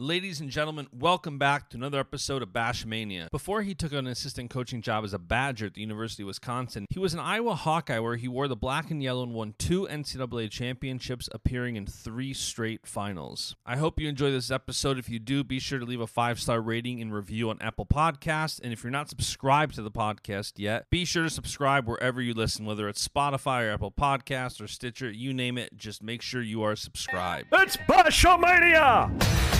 Ladies and gentlemen, welcome back to another episode of Bashmania. Before he took an assistant coaching job as a Badger at the University of Wisconsin, he was an Iowa Hawkeye where he wore the black and yellow and won two NCAA championships, appearing in three straight finals. I hope you enjoy this episode. If you do, be sure to leave a five star rating and review on Apple Podcasts. And if you're not subscribed to the podcast yet, be sure to subscribe wherever you listen, whether it's Spotify or Apple Podcasts or Stitcher, you name it. Just make sure you are subscribed. It's Bashamania!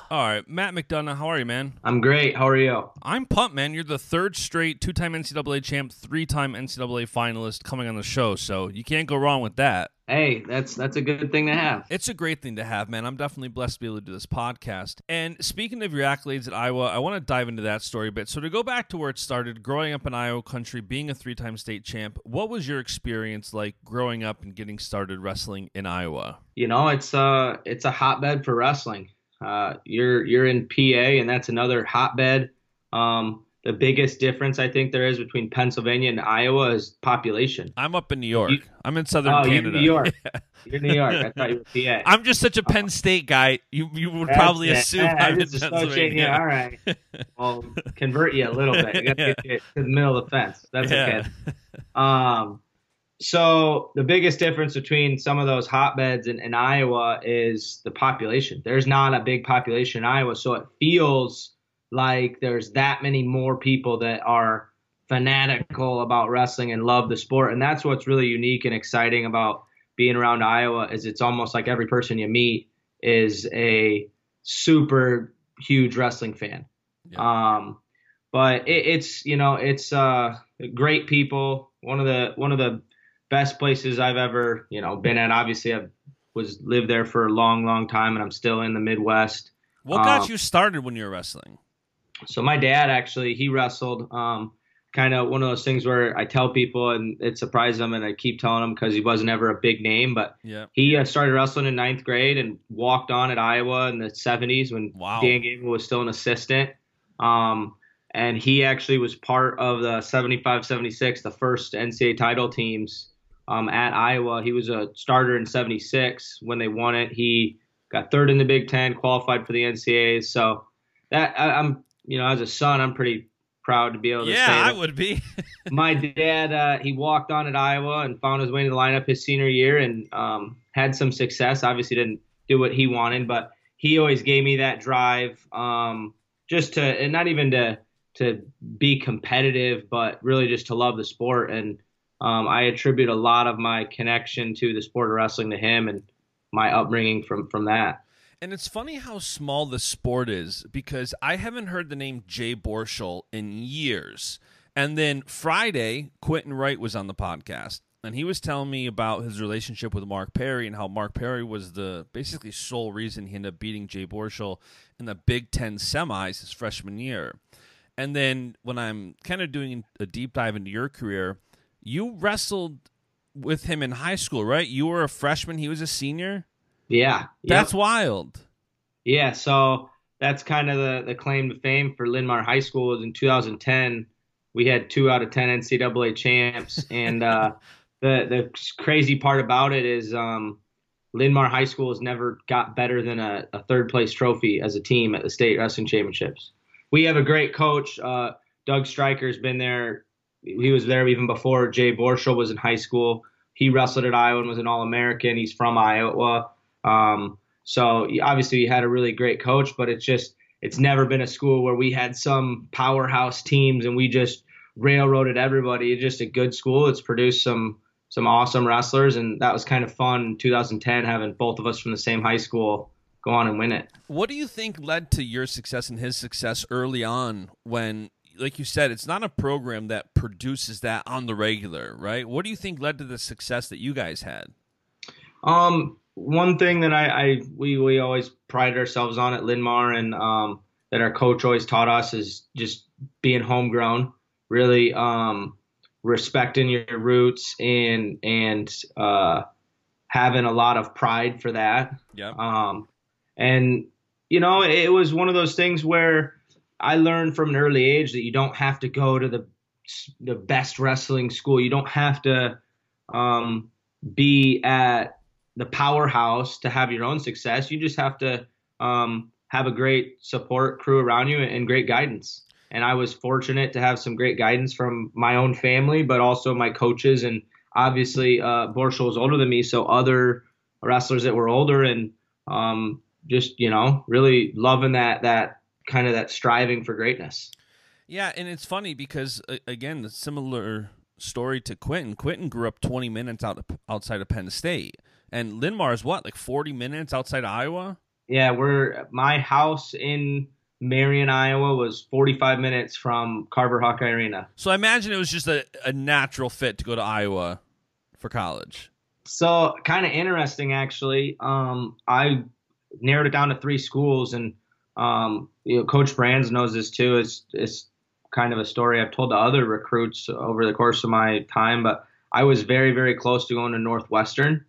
All right, Matt McDonough, how are you, man? I'm great. How are you? I'm pumped, man. You're the third straight two time NCAA champ, three time NCAA finalist coming on the show, so you can't go wrong with that. Hey, that's that's a good thing to have. It's a great thing to have, man. I'm definitely blessed to be able to do this podcast. And speaking of your accolades at Iowa, I want to dive into that story a bit. So to go back to where it started, growing up in Iowa country, being a three time state champ, what was your experience like growing up and getting started wrestling in Iowa? You know, it's uh it's a hotbed for wrestling. Uh, you're you're in PA, and that's another hotbed. Um, the biggest difference I think there is between Pennsylvania and Iowa is population. I'm up in New York. You- I'm in southern oh, Canada. you're New York. You're New York. I thought you were PA. I'm just such a Penn State guy. You you would That's probably it. assume I I'm in. Pennsylvania. All right. Well, convert you a little bit. You got to get you to the middle of the fence. That's Yeah. okay. Um, so the biggest difference between some of those hotbeds in, in Iowa is the population. There's not a big population in Iowa, so it feels like there's that many more people that are fanatical about wrestling and love the sport, and that's what's really unique and exciting about being around Iowa. Is it's almost like every person you meet is a super huge wrestling fan. Um, but it, it's you know it's uh, great people. One of the one of the best places I've ever you know been at. Obviously, I've was lived there for a long, long time, and I'm still in the Midwest. What got Um, you started when you were wrestling? So my dad actually he wrestled. Um, kind of one of those things where I tell people and it surprises them, and I keep telling them because he wasn't ever a big name, but Yeah. he uh, started wrestling in ninth grade and walked on at Iowa in the 70s when Wow. Dan Gable was still an assistant. Um, and he actually was part of the 75 76, the first NCAA title teams um, at Iowa. He was a starter in 76 when they won it. He got third in the Big Ten, qualified for the NCAAs. So that I, I'm, you know, as a son, I'm pretty proud to be able to Yeah, say I that would be. my dad uh, he walked on at Iowa and found his way into the lineup his senior year and um, had some success. Obviously, didn't do what he wanted, but he always gave me that drive, um, just to and not even to to be competitive, but really just to love the sport. And um, I attribute a lot of my connection to the sport of wrestling to him and my upbringing from from that. And it's funny how small the sport is because I haven't heard the name Jay Borschel in years. And then Friday, Quentin Wright was on the podcast, and he was telling me about his relationship with Mark Perry and how Mark Perry was the basically sole reason he ended up beating Jay Borschel in the Big Ten semis his freshman year. And then when I'm kind of doing a deep dive into your career, you wrestled with him in high school, right? You were a freshman, he was a senior. Yeah, Yep. That's wild. Yeah, so that's kind of the, the claim to fame for Linn-Mar High School was in 2010. We had two out of 10 NCAA champs. And uh, the, the crazy part about it is um, Linn-Mar High School has never got better than a, a third place trophy as a team at the state wrestling championships. We have a great coach. Uh, Doug Stryker's been there. He was there even before Jay Borschel was in high school. He wrestled at Iowa and was an All American. He's from Iowa. Um, so obviously he had a really great coach, but it's just it's never been a school where we had some powerhouse teams and we just railroaded everybody. It's just a good school. It's produced some some awesome wrestlers, and that was kind of fun in 2010 having both of us from the same high school go on and win it. What do you think led to your success and his success early on when like you said, it's not a program that produces that on the regular, right? What do you think led to the success that you guys had? Um, one thing that I, I we we always pride ourselves on at Linn-Mar and um, that our coach always taught us is just being homegrown, really um, respecting your roots and and uh, having a lot of pride for that. Yeah. Um, and you know, it was one of those things where I learned from an early age that you don't have to go to the the best wrestling school. You don't have to um, be at the powerhouse to have your own success. You just have to um, have a great support crew around you and great guidance. And I was fortunate to have some great guidance from my own family, but also my coaches. And obviously, uh, Borschel was older than me, so other wrestlers that were older and um, just you know really loving that that kind of that striving for greatness. Yeah, and it's funny because again, the similar story to Quentin. Quentin grew up 20 minutes out of, outside of Penn State, and Linn-Mar is what like 40 minutes outside of Iowa. Yeah, we're my house in Marion, Iowa was 45 minutes from Carver Hawkeye Arena. So I imagine it was just a, a natural fit to go to Iowa for college. So kind of interesting, actually. Um, I narrowed it down to three schools, and um, you know, Coach Brands knows this too. It's it's kind of a story I've told to other recruits over the course of my time, but I was very very close to going to Northwestern.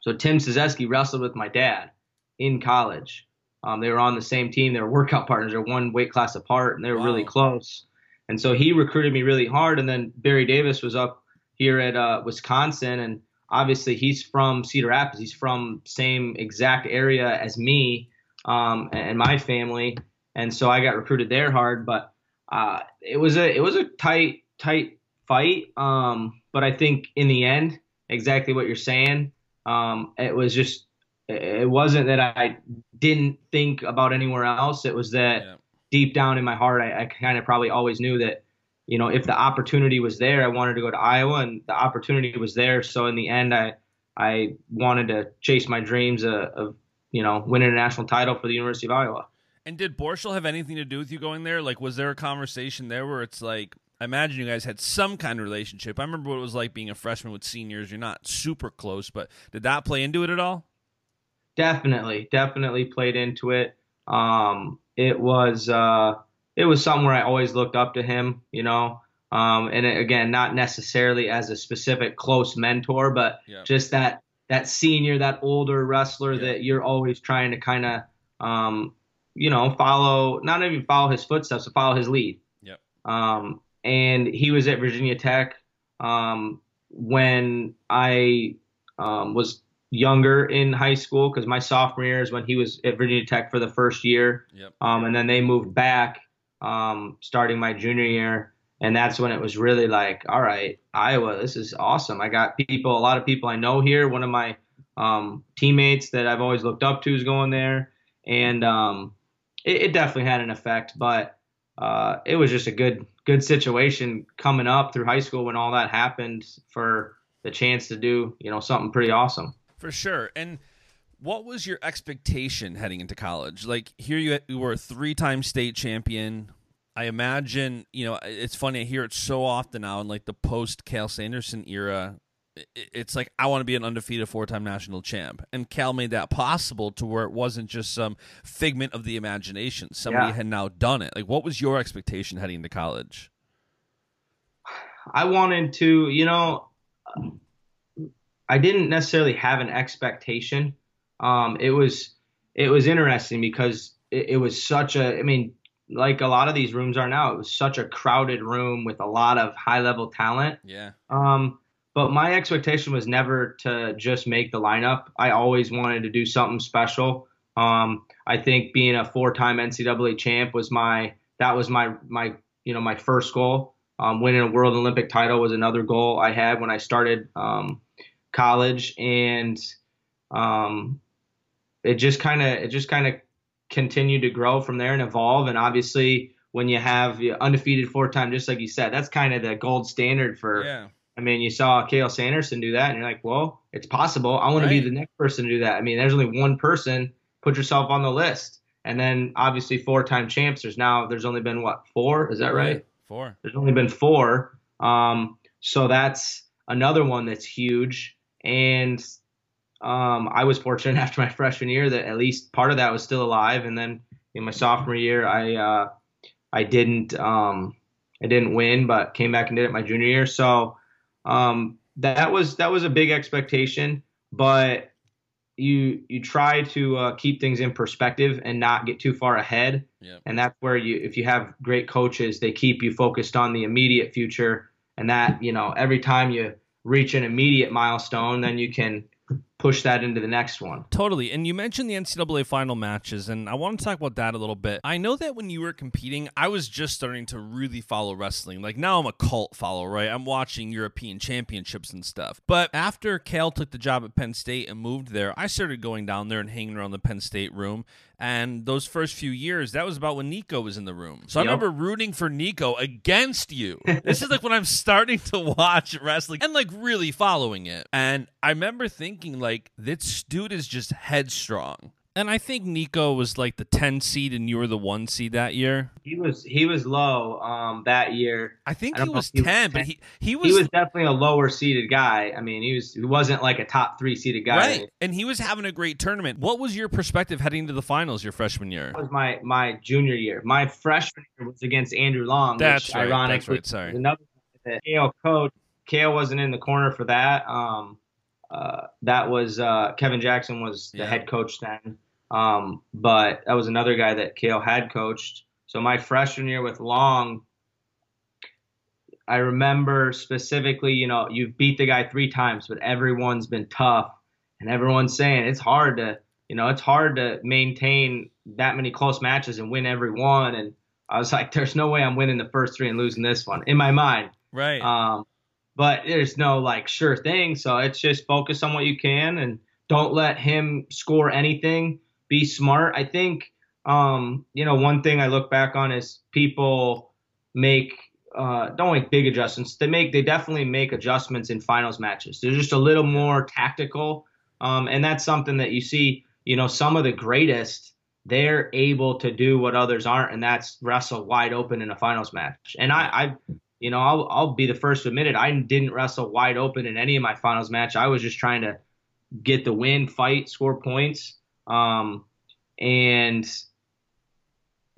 So Tim Cysewski wrestled with my dad in college. Um, they were on the same team. They were workout partners. They're one weight class apart, and they were wow. really close. And so he recruited me really hard. And then Barry Davis was up here at uh, Wisconsin, and obviously he's from Cedar Rapids. He's from same exact area as me um, and my family, and so I got recruited there hard. But uh, it was a it was a tight tight fight. Um, but I think in the end, exactly what you're saying. Um, it was just it wasn't that I didn't think about anywhere else. It was that yeah. deep down in my heart, I, I kind of probably always knew that you know, if the opportunity was there, I wanted to go to Iowa, and the opportunity was there. So in the end, I I wanted to chase my dreams of, of you know winning a national title for the University of Iowa. And did Borschel have anything to do with you going there? Like, was there a conversation there where it's like, I imagine you guys had some kind of relationship. I remember what it was like being a freshman with seniors. You're not super close, but did that play into it at all? Definitely, definitely played into it. Um, it was. Uh, it was something where I always looked up to him, you know. Um, and again, not necessarily as a specific close mentor, but yeah. just that that senior, that older wrestler yeah. that you're always trying to kind of, um, you know, follow, not even follow his footsteps, but follow his lead. Yep. Um, and he was at Virginia Tech um, when I um, was younger in high school because my sophomore year is when he was at Virginia Tech for the first year. Yep. Um, and then they moved back um, starting my junior year. And that's when it was really like, all right, Iowa, this is awesome. I got people, a lot of people I know here. One of my um, teammates that I've always looked up to is going there. And um, it, it, definitely had an effect, but uh, it was just a good, good situation coming up through high school when all that happened for the chance to do, you know, something pretty awesome. For sure. And what was your expectation heading into college? Like here you, you were a three-time state champion. I imagine, you know, it's funny I hear it so often now in like the post Cael Sanderson era. It's like I want to be an undefeated four-time national champ, and Cael made that possible to where it wasn't just some figment of the imagination. Somebody yeah. had now done it. Like, what was your expectation heading to college? I wanted to, you know, I didn't necessarily have an expectation um, it was it was interesting because it, it was such a I mean like a lot of these rooms are now it was such a crowded room with a lot of high level talent. Yeah. Um, but my expectation was never to just make the lineup. I always wanted to do something special. Um, I think being a four-time NCAA champ was my that was my my you know my first goal. Um, winning a world Olympic title was another goal I had when I started um, college, and um, it just kind of it just kind of continued to grow from there and evolve. And obviously, when you have undefeated four time, just like you said, that's kind of the gold standard for. Yeah. I mean, you saw Cael Sanderson do that, and you're like, well, it's possible. I want Right. to be the next person to do that. I mean, there's only one person. Put yourself on the list. And then obviously four time champs. There's now there's only been what four? Is that right? Four. There's only been four. Um, so that's another one that's huge. And um, I was fortunate after my freshman year that at least part of that was still alive. And then in my sophomore year, I uh, I didn't um, I didn't win, but came back and did it my junior year. So um, that was that was a big expectation, but you you try to uh, keep things in perspective and not get too far ahead. Yep. And that's where you, if you have great coaches, they keep you focused on the immediate future. And that, you know, every time you reach an immediate milestone, then you can push that into the next one. Totally. And you mentioned the NCAA final matches, and I want to talk about that a little bit. I know that when you were competing, I was just starting to really follow wrestling. Like now I'm a cult follower, right? I'm watching European championships and stuff. But after Cael took the job at Penn State and moved there, I started going down there and hanging around the Penn State room. And those first few years, that was about when Nico was in the room. So I remember rooting for Nico against you. this is like when I'm starting to watch wrestling and like really following it. And I remember thinking like this dude is just headstrong. And I think Nico was like the 10 seed and you were the 1 seed that year. He was he was low um, that year. I think I he was he was 10, but he he was, He was definitely a lower seeded guy. I mean, he was he wasn't like a top three seeded guy. right. And he was having a great tournament. What was your perspective heading to the finals your freshman year? That was my my junior year. My freshman year was against Andrew Long. That's which right, that's right, sorry. another Cael coach. Cael wasn't in the corner for that. Um, uh, that was uh, Kevin Jackson was the Yeah. head coach then. Um, but that was another guy that Cael had coached. So my freshman year with Long, I remember specifically, you know, you've beat the guy three times, but everyone's been tough, and everyone's saying it's hard to, you know, it's hard to maintain that many close matches and win every one. And I was like, there's no way I'm winning the first three and losing this one in my mind. Right. Um, but there's no like sure thing. So it's just focus on what you can and don't let him score anything. Be smart. I think, um, you know, one thing I look back on is people make, uh, don't make big adjustments. They make, they definitely make adjustments in finals matches. They're just a little more tactical. Um, and that's something that you see, you know, some of the greatest, they're able to do what others aren't, and that's wrestle wide open in a finals match. And I, I you know, I'll, I'll be the first to admit it. I didn't wrestle wide open in any of my finals match. I was just trying to get the win, fight, score points. Um, and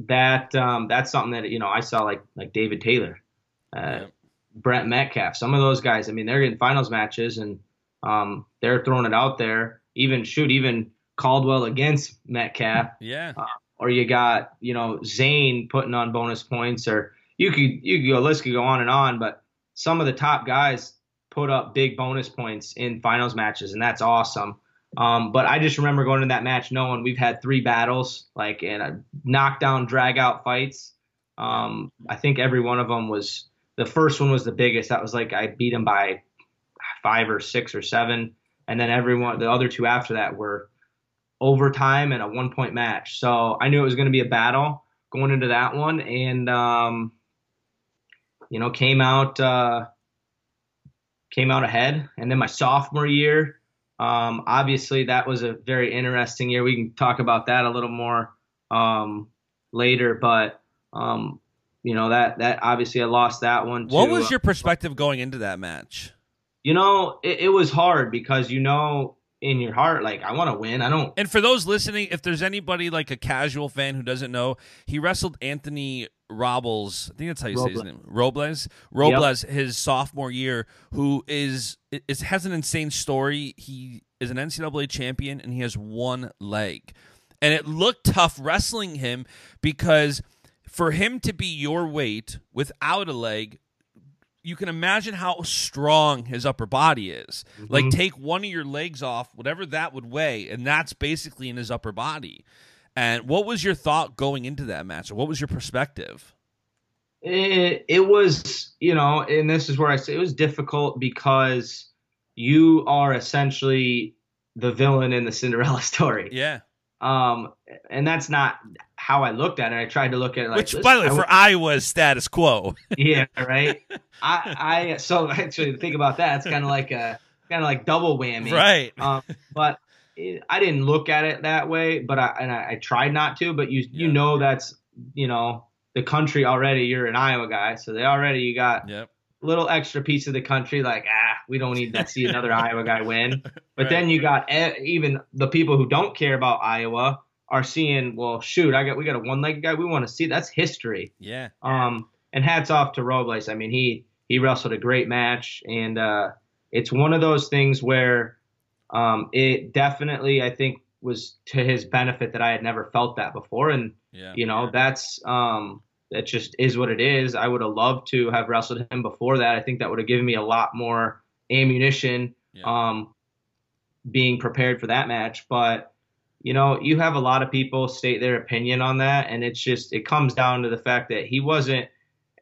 that, um, that's something that, you know, I saw like, like David Taylor, uh, Yep. Brent Metcalf, some of those guys, I mean, they're in finals matches and, um, they're throwing it out there. Even shoot, even Caldwell against Metcalf yeah. or you got you know Zain putting on bonus points, or you could you could go list could go on and on, but some of the top guys put up big bonus points in finals matches, and that's awesome. Um, but I just remember going to that match knowing we've had three battles, like in a knockdown, drag out fights. Um, I think every one of them was the first one was the biggest. That was like I beat him by five or six or seven, and then everyone the other two after that were overtime and a one point match. So I knew it was going to be a battle going into that one, and um, you know came out uh, came out ahead. And then my sophomore year, um, obviously that was a very interesting year. We can talk about that a little more um, later, but um, you know that that obviously I lost that one. What was uh, your perspective going into that match? you know it, it was hard because you know in your heart like I want to win. I don't And for those listening, if there's anybody like a casual fan who doesn't know, he wrestled Anthony Robles. I think that's how you say his name. Robles. Robles, his sophomore year, who is is has an insane story. He is an NCAA champion and he has one leg, and it looked tough wrestling him because for him to be your weight without a leg. You can imagine how strong his upper body is. Like, mm-hmm. take one of your legs off, whatever that would weigh, and that's basically in his upper body. And what was your thought going into that match? What was your perspective? It, it was, you know, and this is where I say it was difficult because you are essentially the villain in the Cinderella story. Yeah. Um, and that's not how I looked at it. I tried to look at it like, Which, by the way, I- for Iowa is status quo. yeah, right. I, I, so actually think about that. It's kind of like a, kind of like double whammy. right. Um, but it, I didn't look at it that way, but I, and I, I tried not to, but you, you know, that's, you know, the country already, you're an Iowa guy. So they already, you got Yep. a little extra piece of the country. Like, ah, we don't need to see another Iowa guy win. But Right. then you got even the people who don't care about Iowa are seeing, well, shoot, I got, we got a one legged guy. We want to see that's history. Yeah. Um, and hats off to Robles. I mean, he he wrestled a great match, and uh, it's one of those things where um, it definitely, I think, was to his benefit that I had never felt that before, and Yeah. you know, that's um, that just is what it is. I would have loved to have wrestled him before that. I think that would have given me a lot more ammunition, Yeah. um, being prepared for that match, but. You know, you have a lot of people state their opinion on that, and it's just it comes down to the fact that he wasn't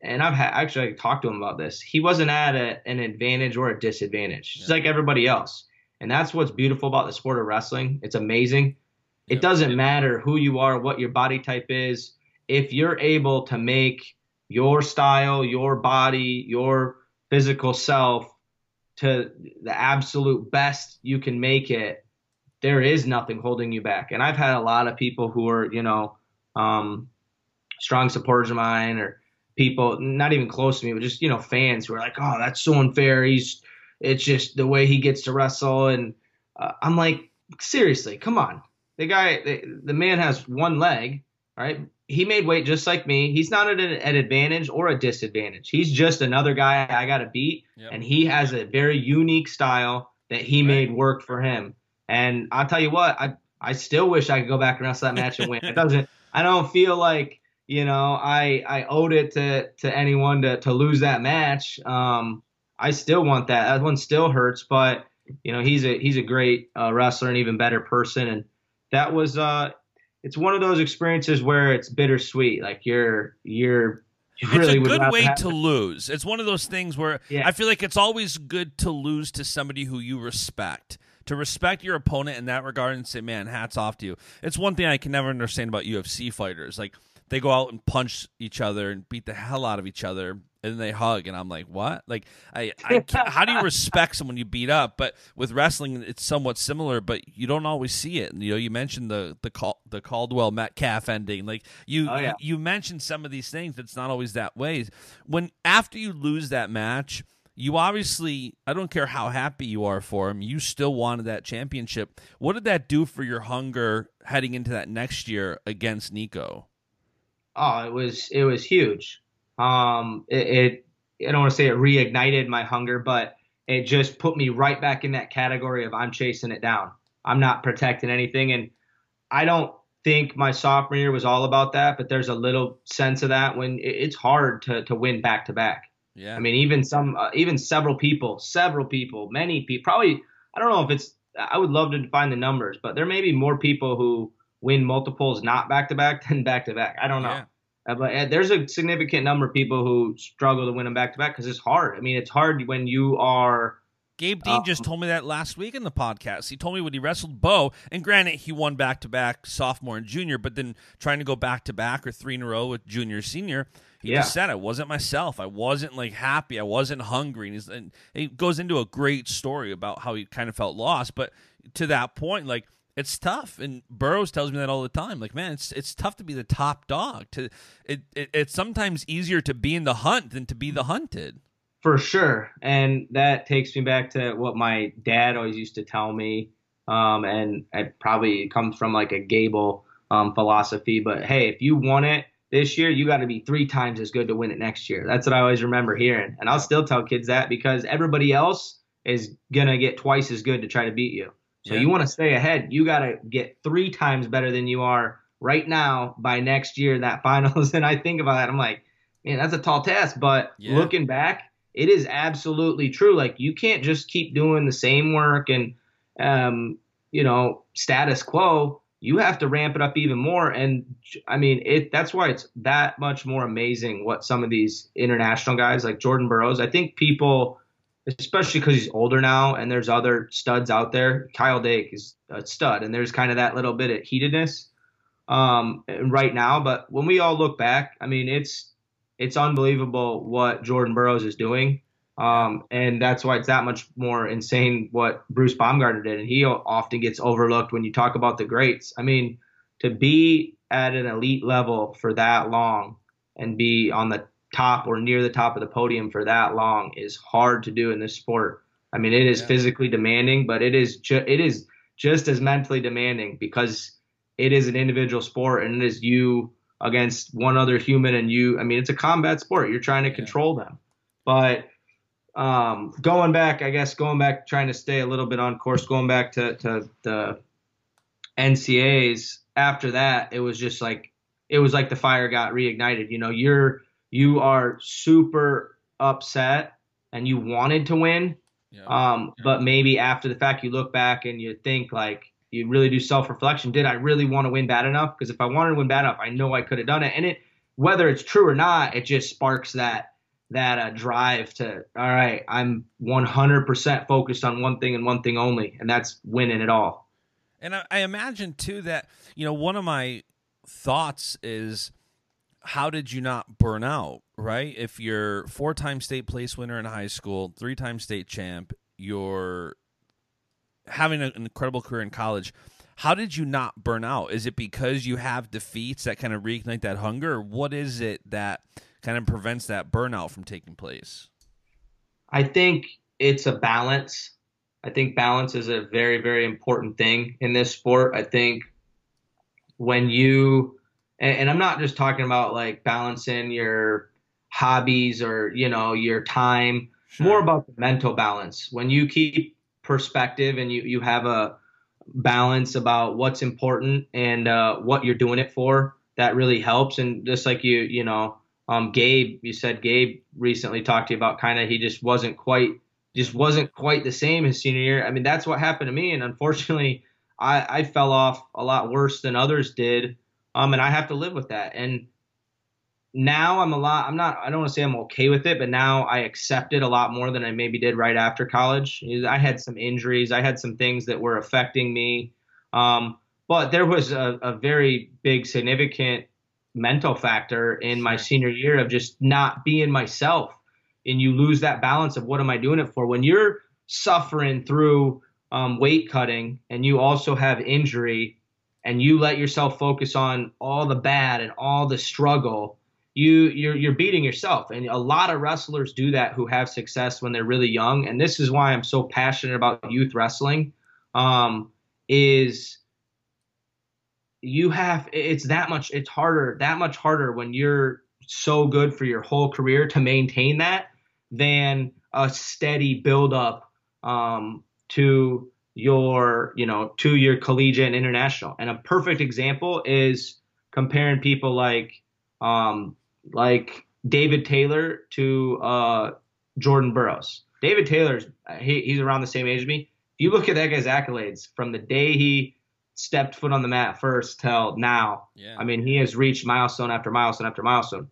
and I've actually talked to him about this. He wasn't at a, an advantage or a disadvantage, just Yeah. like everybody else. And that's what's beautiful about the sport of wrestling. It's amazing. It doesn't matter who you are, what your body type is. If you're able to make your style, your body, your physical self to the absolute best you can make it, there is nothing holding you back. And I've had a lot of people who are, you know, um, strong supporters of mine or people not even close to me, but just you know fans who are like, "Oh, that's so unfair." He's it's just the way he gets to wrestle, and uh, I'm like, seriously, come on. The guy, the, the man has one leg, right? He made weight just like me. He's not at an, an advantage or a disadvantage. He's just another guy I got to beat, Yep. and he has a very unique style that he Right. made work for him. And I'll tell you what, I I still wish I could go back and wrestle that match and win. It doesn't. I don't feel like you know I I owed it to to anyone to to lose that match. Um, I still want that. That one still hurts, but you know he's a he's a great uh, wrestler and even better person. And that was uh, it's one of those experiences where it's bittersweet. Like you're you're you It's really a good way have- to lose. It's one of those things where Yeah. I feel like it's always good to lose to somebody who you respect. To respect your opponent in that regard and say, "Man, hats off to you." It's one thing I can never understand about UFC fighters. Like they go out and punch each other and beat the hell out of each other, and then they hug, and I'm like, "What?" Like, I, I can't, how do you respect someone you beat up? But with wrestling, it's somewhat similar, but you don't always see it. And, you know, you mentioned the the Cal- the Caldwell Metcalf ending. Like you, Oh, yeah. you mentioned some of these things. It's not always that way. When after you lose that match, you obviously I don't care how happy you are for him. You still wanted that championship. What did that do for your hunger heading into that next year against Nico? Oh, it was it was huge. Um, it, it I don't want to say it reignited my hunger, but it just put me right back in that category of I'm chasing it down. I'm not protecting anything, and I don't think my sophomore year was all about that. But there's a little sense of that when it, it's hard to to win back to back. Yeah. I mean, even some, uh, even several people, several people, many people, probably, I don't know if it's, I would love to find the numbers, but there may be more people who win multiples not back to back than back to back. I don't know. Yeah. Uh, but uh, there's a significant number of people who struggle to win them back to back because it's hard. I mean, it's hard when you are, Gabe Dean just Um, told me that last week in the podcast. He told me when he wrestled Bo, and granted, he won back to back sophomore and junior, but then trying to go back to back or three in a row with junior senior, he Yeah. just said I wasn't myself. I wasn't like happy. I wasn't hungry. And, he's, and he goes into a great story about how he kind of felt lost, but to that point, like it's tough. And Burroughs tells me that all the time. Like, man, it's it's tough to be the top dog. To it, it it's sometimes easier to be in the hunt than to be the hunted. For sure. And that takes me back to what my dad always used to tell me. Um, and it probably comes from like a Gable um, philosophy. But hey, if you want it this year, you got to be three times as good to win it next year. That's what I always remember hearing. And I'll still tell kids that because everybody else is going to get twice as good to try to beat you. So Yeah. you want to stay ahead. You got to get three times better than you are right now by next year, that finals. And I think about that. I'm like, man, that's a tall task. But Yeah. looking back, it is absolutely true. Like you can't just keep doing the same work and, um, you know, status quo. You have to ramp it up even more. And I mean, it. That's why it's that much more amazing what some of these international guys like Jordan Burroughs. I think people especially because he's older now and there's other studs out there. Kyle Dake is a stud, and there's kind of that little bit of heatedness um, right now. But when we all look back, I mean, it's it's unbelievable what Jordan Burroughs is doing. Um, and that's why it's that much more insane what Bruce Baumgartner did. And he often gets overlooked when you talk about the greats. I mean, to be at an elite level for that long and be on the top or near the top of the podium for that long is hard to do in this sport. I mean, it is yeah. physically demanding, but it is ju- it is just as mentally demanding because it is an individual sport and it is you against one other human and you. I mean, it's a combat sport. You're trying to yeah. control them, but um, going back, I guess going back, trying to stay a little bit on course, going back to, to the NCAs. After that, it was just like it was like the fire got reignited. You know, you're you are super upset and you wanted to win, yeah. um, yeah. but maybe after the fact you look back and you think like you really do self reflection. Did I really want to win bad enough? Because if I wanted to win bad enough, I know I could have done it. And it whether it's true or not, it just sparks that that uh, drive to all right i'm 100% focused on one thing and one thing only and that's winning it all and I, I, imagine too that you know one of my thoughts is how did you not burn out right if you're four-time state place winner in high school three-time state champ you're having an incredible career in college how did you not burn out is it because you have defeats that kind of reignite that hunger what is it that kind of prevents that burnout from taking place? I think it's a balance. I think balance is a very, very important thing in this sport. I think when you, and, and I'm not just talking about like balancing your hobbies or, you know, your time, sure. more about the mental balance. When you keep perspective and you, you have a balance about what's important and uh, what you're doing it for, that really helps. And just like you, you know, um, Gabe, you said Gabe recently talked to you about kind of he just wasn't quite just wasn't quite the same his senior year. I mean, that's what happened to me, and unfortunately, I, I fell off a lot worse than others did, um, and I have to live with that. And now I'm a lot. I'm not. I don't want to say I'm okay with it, but now I accept it a lot more than I maybe did right after college. I had some injuries. I had some things that were affecting me. Um, but there was a, a very big, significant mental factor in my senior year of just not being myself. And you lose that balance of what am I doing it for? When you're suffering through um, weight cutting and you also have injury and you let yourself focus on all the bad and all the struggle, you you're you're beating yourself. And a lot of wrestlers do that who have success when they're really young. And this is why I'm so passionate about youth wrestling. Um, is you have it's that much it's harder that much harder when you're so good for your whole career to maintain that than a steady build up um, to your you know to your collegiate and international and a perfect example is comparing people like um, like David Taylor to uh, Jordan Burroughs. David Taylor's he, he's around the same age as me. If you look at that guy's accolades from the day he stepped foot on the mat first till now. Yeah. I mean, he has reached milestone after milestone after milestone.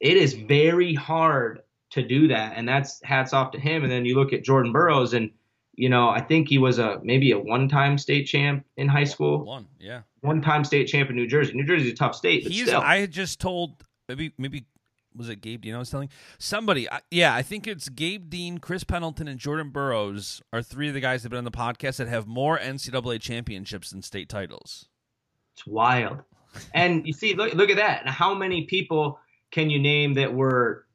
It is very hard to do that, and that's hats off to him. And then you look at Jordan Burroughs, and you know, I think he was a maybe a one-time state champ in high school. One, yeah, one-time state champ in New Jersey. New Jersey's a tough state, but He's, still. I had just told maybe maybe was it Gabe Dean I was telling somebody? I, yeah, I think it's Gabe Dean, Chris Pendleton, and Jordan Burroughs are three of the guys that have been on the podcast that have more NCAA championships than state titles. It's wild, and you see, look look at that. And how many people can you name that were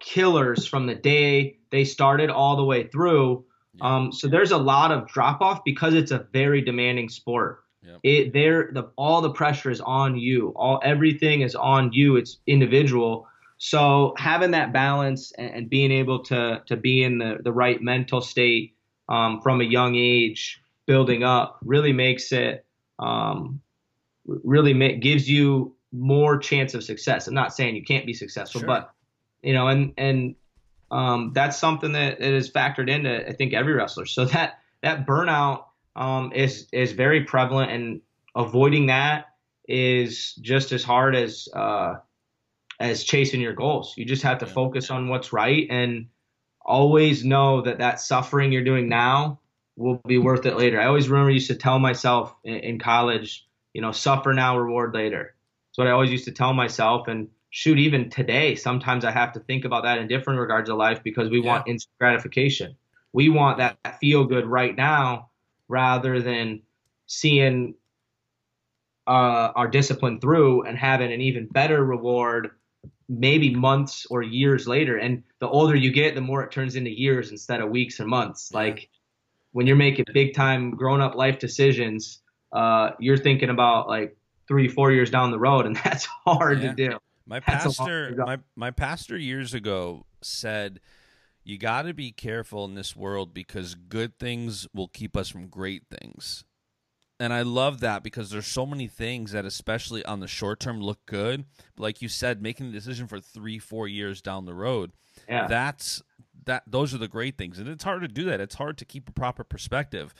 killers from the day they started all the way through? Um, so there's a lot of drop off because it's a very demanding sport. Yep. It there the all the pressure is on you. All everything is on you. It's individual. So having that balance and, and being able to to be in the the right mental state um, from a young age, building up, really makes it um, really ma- gives you more chance of success. I'm not saying you can't be successful, sure. but you know, and and um, that's something that is factored into I think every wrestler. So that that burnout um, is is very prevalent, and avoiding that is just as hard as uh, as chasing your goals. You just have to focus on what's right and always know that that suffering you're doing now will be worth it later. I always remember used to tell myself in, in college, you know, suffer now, reward later. That's what I always used to tell myself. And shoot, even today, sometimes I have to think about that in different regards of life because we yeah. want instant gratification. We want that feel good right now rather than seeing uh, our discipline through and having an even better reward maybe months or years later. And the older you get, the more it turns into years instead of weeks or months. Like when you're making big time grown up life decisions, uh, you're thinking about like three, four years down the road, and that's hard yeah. to do. My pastor, my my pastor years ago said, "You got to be careful in this world because good things will keep us from great things." And I love that because there's so many things that, especially on the short term, look good. Like you said, making the decision for three, four years down the road, yeah. that's that. Those are the great things, and it's hard to do that. It's hard to keep a proper perspective.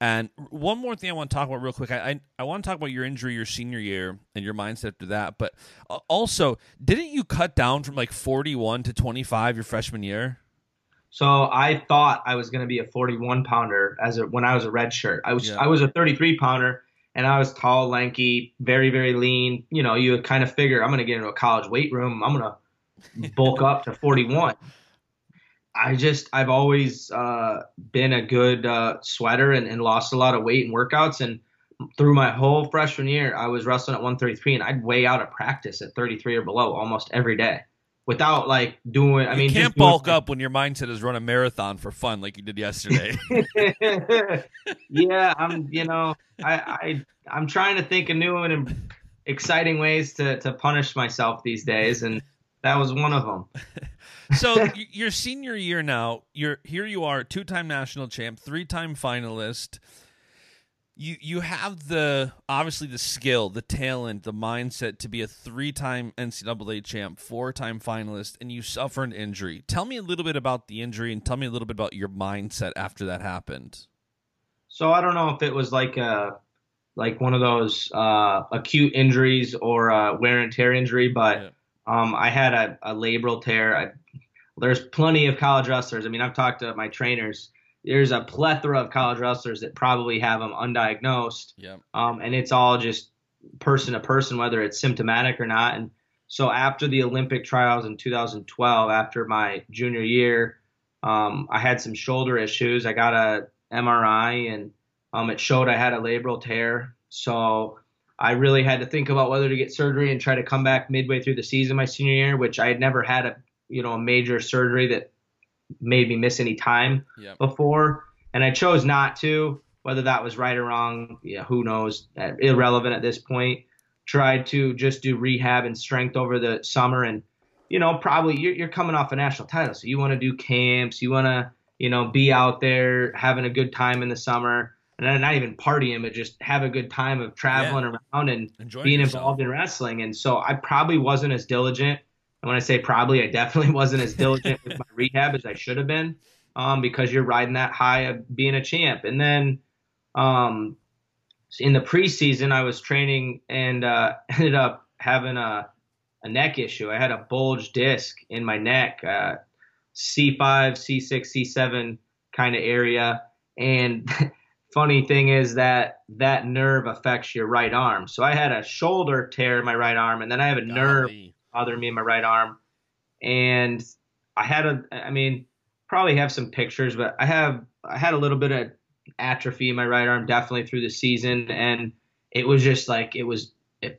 And one more thing I want to talk about real quick. I, I, I want to talk about your injury your senior year and your mindset after that. But uh, also, didn't you cut down from like 41 to 25 your freshman year? So I thought I was going to be a 41 pounder as a, when I was a red shirt. I was yeah. I was a 33 pounder and I was tall, lanky, very very lean. You know, you kind of figure I'm going to get into a college weight room. I'm going to bulk up to 41. I just I've always uh, been a good uh, sweater and, and lost a lot of weight in workouts and through my whole freshman year I was wrestling at 133 and I'd weigh out of practice at 33 or below almost every day without like doing. I you mean, can't bulk up when your mindset is run a marathon for fun like you did yesterday. yeah, I'm. You know, I, I I'm trying to think of new and exciting ways to to punish myself these days, and that was one of them. so your senior year now, you're here. You are two time national champ, three time finalist you you have the obviously the skill, the talent, the mindset to be a three-time NCAA champ, four-time finalist, and you suffer an injury. Tell me a little bit about the injury, and tell me a little bit about your mindset after that happened. So I don't know if it was like a like one of those uh, acute injuries or a wear and tear injury, but yeah. Um, I had a, a labral tear. I, there's plenty of college wrestlers. I mean, I've talked to my trainers there's a plethora of college wrestlers that probably have them undiagnosed. Yeah. Um, and it's all just person to person, whether it's symptomatic or not. And so after the Olympic trials in 2012, after my junior year, um, I had some shoulder issues. I got a MRI and um, it showed I had a labral tear. So I really had to think about whether to get surgery and try to come back midway through the season my senior year, which I had never had a you know a major surgery that made me miss any time yep. before, and I chose not to. Whether that was right or wrong, yeah, who knows? Uh, irrelevant at this point. Tried to just do rehab and strength over the summer, and you know, probably you're, you're coming off a national title, so you want to do camps, you want to, you know, be out there having a good time in the summer, not even partying, but just have a good time of traveling yeah. around and Enjoying being yourself. involved in wrestling. And so I probably wasn't as diligent and when I say probably, I definitely wasn't as diligent with my rehab as I should have been, um, because you're riding that high of being a champ. And then, um, in the preseason, I was training and uh, ended up having a, a neck issue. I had a bulge disc in my neck, uh, C5, C6, C7 kind of area. And funny thing is that that nerve affects your right arm. So I had a shoulder tear in my right arm, and then I have a Golly. nerve bothering me in my right arm. And I had a, I mean, probably have some pictures, but I have, I had a little bit of atrophy in my right arm definitely through the season. And it was just like, it was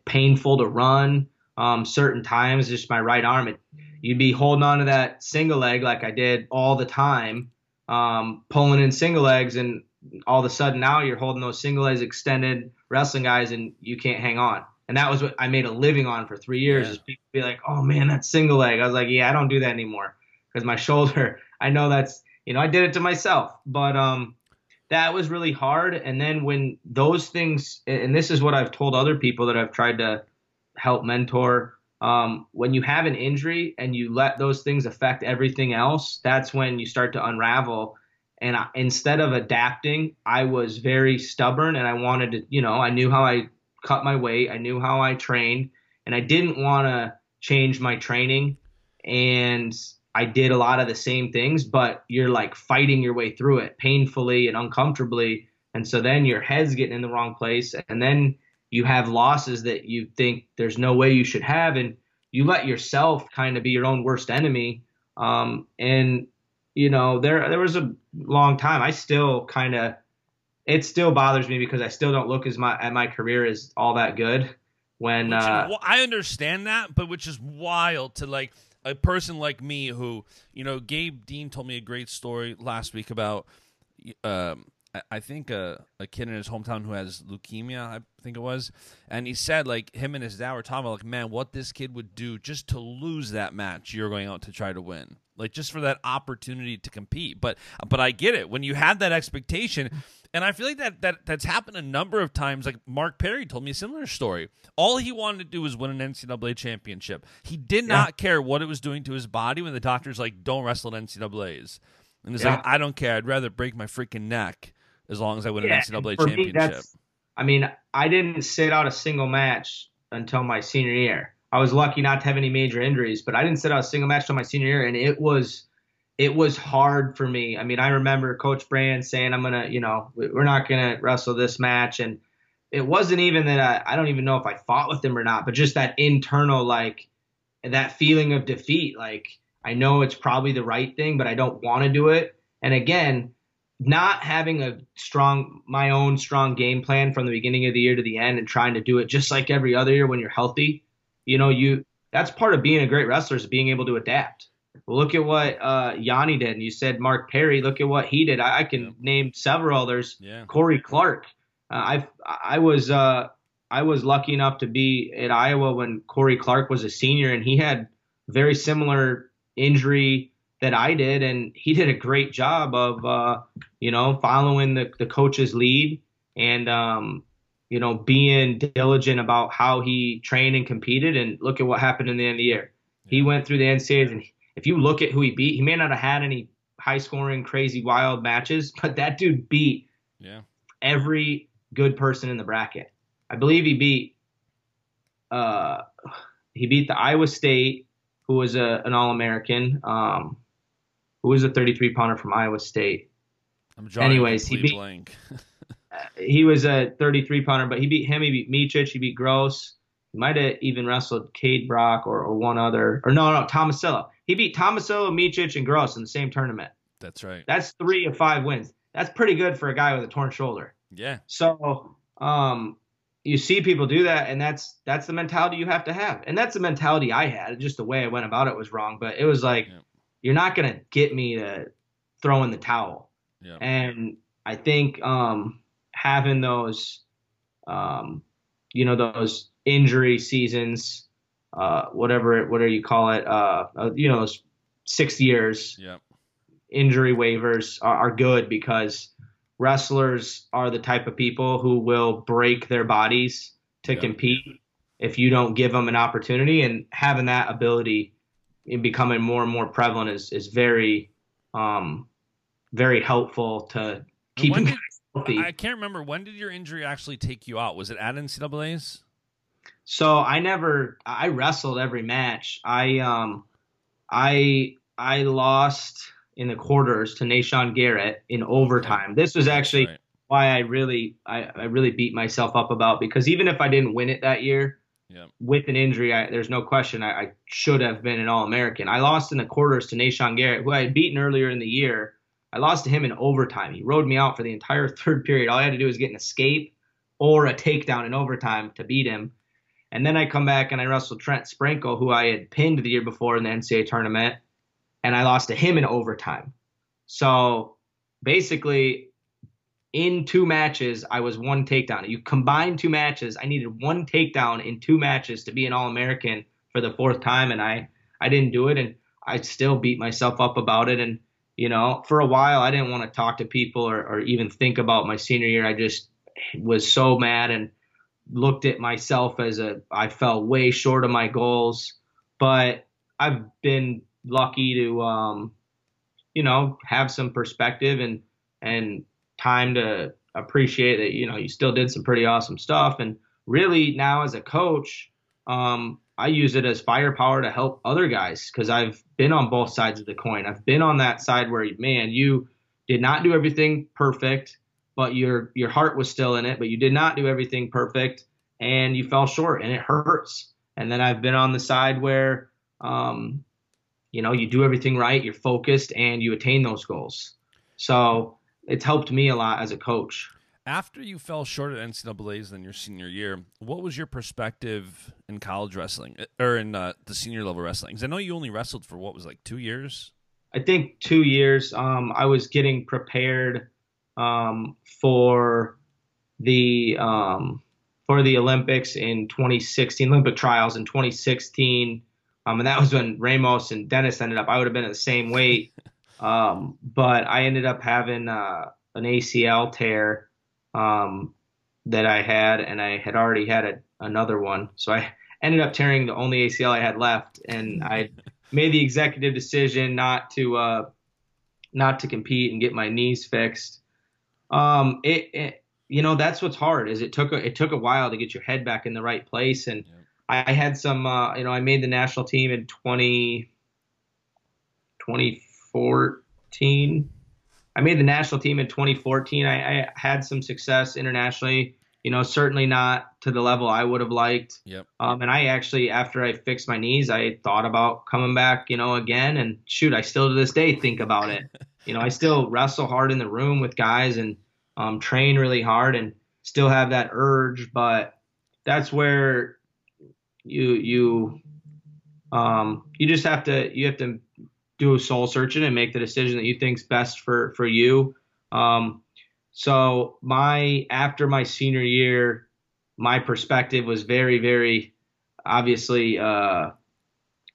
painful to run. Um, certain times, just my right arm, it, you'd be holding on to that single leg like I did all the time, um, pulling in single legs, and all of a sudden now you're holding those single legs extended wrestling guys, and you can't hang on and that was what I made a living on for three years. Yeah. Is people be like, "Oh man, that single leg." I was like, "Yeah, I don't do that anymore because my shoulder. I know that's you know I did it to myself, but um, that was really hard. And then when those things, and this is what I've told other people that I've tried to help mentor. Um, when you have an injury and you let those things affect everything else, that's when you start to unravel. And I, instead of adapting, I was very stubborn and I wanted to, you know, I knew how I cut my weight. I knew how I trained, and I didn't want to change my training. And I did a lot of the same things, but you're like fighting your way through it painfully and uncomfortably. And so then your head's getting in the wrong place. And then you have losses that you think there's no way you should have. And you let yourself kind of be your own worst enemy. Um, and, you know, there, there was a long time. I still kind of, it still bothers me because I still don't look as my, at my career as all that good when, Which uh, well, I understand that, but which is wild to like a person like me who, you know, Gabe Dean told me a great story last week about, um, I- think a, a kid in his hometown who has leukemia, I think it was, and he said like him and his dad were talking about like, man, what this kid would do just to lose that match you're going out to try to win, like just for that opportunity to compete. But but I get it when you have that expectation, and I feel like that that that's happened a number of times. Like Mark Perry told me a similar story. All he wanted to do was win an NCAA championship. He did not care what it was doing to his body when the doctor's like, "Don't wrestle at NCAA's," and he's Yeah. like, "I don't care. I'd rather break my freaking neck as long as I win Yeah, an NCAA me, championship." that's- I mean, I didn't sit out a single match until my senior year. I was lucky not to have any major injuries, but I didn't sit out a single match till my senior year, and it was it was hard for me. I mean, I remember Coach Brand saying, "I'm gonna, you know, we- we're not gonna wrestle this match," and it wasn't even that I, I don't even know if I fought with him or not, but just that internal like that feeling of defeat. Like I know it's probably the right thing, but I don't want to do it. And again, not having a strong my own strong game plan from the beginning of the year to the end and trying to do it just like every other year when you're healthy you know you that's part of being a great wrestler is being able to adapt. Look at what uh yianni did and you said mark perry. Look at what he did. I, I can Yeah. name several there's Yeah. cory clark. Uh, i i was uh i was lucky enough to be at iowa when cory clark was a senior and he had very similar injury that I did, and he did a great job of, uh, you know, following the, the coach's lead. And, um, you know, being diligent about how he trained and competed. And look at what happened in the end of the year. He went through the NCAAs, and if you look at who he beat, he may not have had any high scoring, crazy, wild matches, but that dude beat Yeah. every good person in the bracket. I believe he beat uh he beat the Iowa State, who was a, an All American, um, who was a 33 pounder from Iowa State. I'm drawing Anyways, he beat- blank. He was a 33 pounder, but he beat him. He beat Micic. He beat Gross. He might have even wrestled Kaid Brock or, or one other, or no, no, Tomasello. He beat Tomasello, Micic, and Gross in the same tournament. That's right. That's three of five wins. That's pretty good for a guy with a torn shoulder. Yeah. So um, you see people do that, and that's that's the mentality you have to have, and that's the mentality I had. Just the way I went about it was wrong, but it was like Yeah. you're not gonna get me to throw in the towel, Yeah. and I think um, having those, um, you know, those injury seasons, uh, whatever whatever you call it, uh, uh, you know, those six years Yeah. injury waivers are, are good because wrestlers are the type of people who will break their bodies to Yeah. compete if you don't give them an opportunity and having that ability in becoming more and more prevalent is, is very um very helpful to keeping when guys healthy. I can't remember when did your injury actually take you out? Was it at NCAA's? So I never I wrestled every match. I um I I lost in the quarters to Nahshon Garrett in overtime. This was actually Right. why I really I, I really beat myself up about because even if I didn't win it that year Yeah. with an injury, I, there's no question I, I should have been an All American. I lost in the quarters to Nahshon Garrett, who I had beaten earlier in the year. I lost to him in overtime. He rode me out for the entire third period. All I had to do was get an escape or a takedown in overtime to beat him. And then I come back and I wrestled Trent Sprenkle, who I had pinned the year before in the NCAA tournament, and I lost to him in overtime. So basically, in two matches, I was one takedown. You combine two matches, I needed one takedown in two matches to be an All American for the fourth time, and I I didn't do it, and I still beat myself up about it. And you know, for a while, I didn't want to talk to people or, or even think about my senior year. I just was so mad and looked at myself as a I fell way short of my goals, but I've been lucky to um, you know have some perspective and and time to appreciate that you know you still did some pretty awesome stuff and really now as a coach um, I use it as firepower to help other guys because I've been on both sides of the coin. I've been on that side where, man, you did not do everything perfect, but your your heart was still in it, but you did not do everything perfect, and you fell short, and it hurts. And then I've been on the side where, um, you know, you do everything right, you're focused, and you attain those goals. So it's helped me a lot as a coach. After you fell short at NCAA's in your senior year, what was your perspective in college wrestling uh, or in uh, the senior level wrestling? Because I know you only wrestled for what was like two years. I think two years. Um, I was getting prepared um, for the um, for the Olympics in 2016, Olympic trials in 2016, um, and that was when Ramos and Dennis ended up. I would have been at the same weight, um, but I ended up having uh, an ACL tear um, that I had, and I had already had a, another one. So I ended up tearing the only ACL I had left, and I made the executive decision not to uh, not to compete and get my knees fixed. Um, it, it, you know that's what's hard is it took a, it took a while to get your head back in the right place, and I, I had some uh, you know I made the national team in 20, 2014 I made the national team in 2014. I, I, had some success internationally. You know, certainly not to the level I would have liked. Yep. Um, and I actually, after I fixed my knees, I thought about coming back. You know, again. And shoot, I still to this day think about it. you know, I still wrestle hard in the room with guys and um, train really hard and still have that urge. But that's where you you um, you just have to you have to do a soul searching and make the decision that you think's best for for you. Um, so my after my senior year, my perspective was very very obviously uh,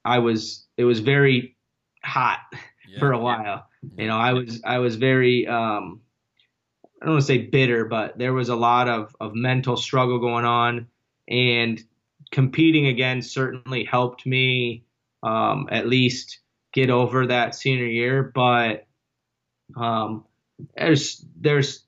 I was it was very hot yeah. for a while. You know, I was I was very um, I don't want to say bitter, but there was a lot of of mental struggle going on, and competing again certainly helped me um, at least get over that senior year, but um, there's there's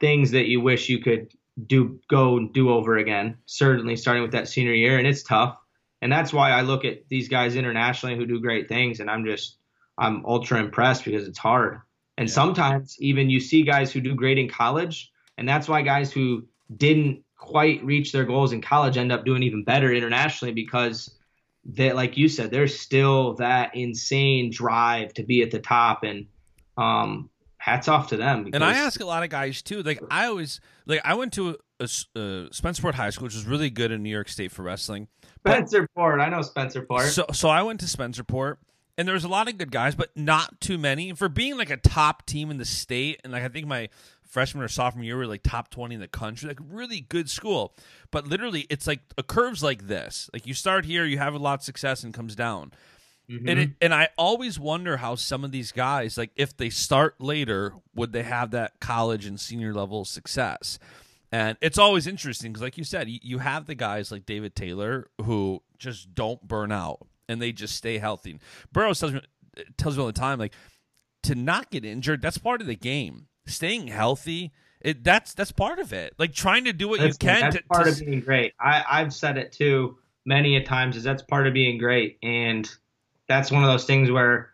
things that you wish you could do go do over again. Certainly, starting with that senior year, and it's tough. And that's why I look at these guys internationally who do great things, and I'm just I'm ultra impressed because it's hard. And yeah. sometimes even you see guys who do great in college, and that's why guys who didn't quite reach their goals in college end up doing even better internationally because that like you said there's still that insane drive to be at the top and um hats off to them because... and i ask a lot of guys too like i always like i went to a, a, spencerport high school which was really good in new york state for wrestling spencerport i know spencerport so so i went to spencerport and there was a lot of good guys but not too many. For being like a top team in the state and like i think my freshman or sophomore year we were like top 20 in the country like really good school. But literally it's like a curves like this. Like you start here you have a lot of success and comes down. Mm-hmm. and it, and i always wonder how some of these guys like if they start later would they have that college and senior level success? And it's always interesting because like you said you, you have the guys like david taylor who just don't burn out and they just stay healthy. Burroughs tells me tells me all the time like to not get injured that's part of the game staying healthy it, that's that's part of it. Like trying to do what that's, you can. That's to, part to... of being great. I, I've said it too many a times. Is that's part of being great, and that's one of those things where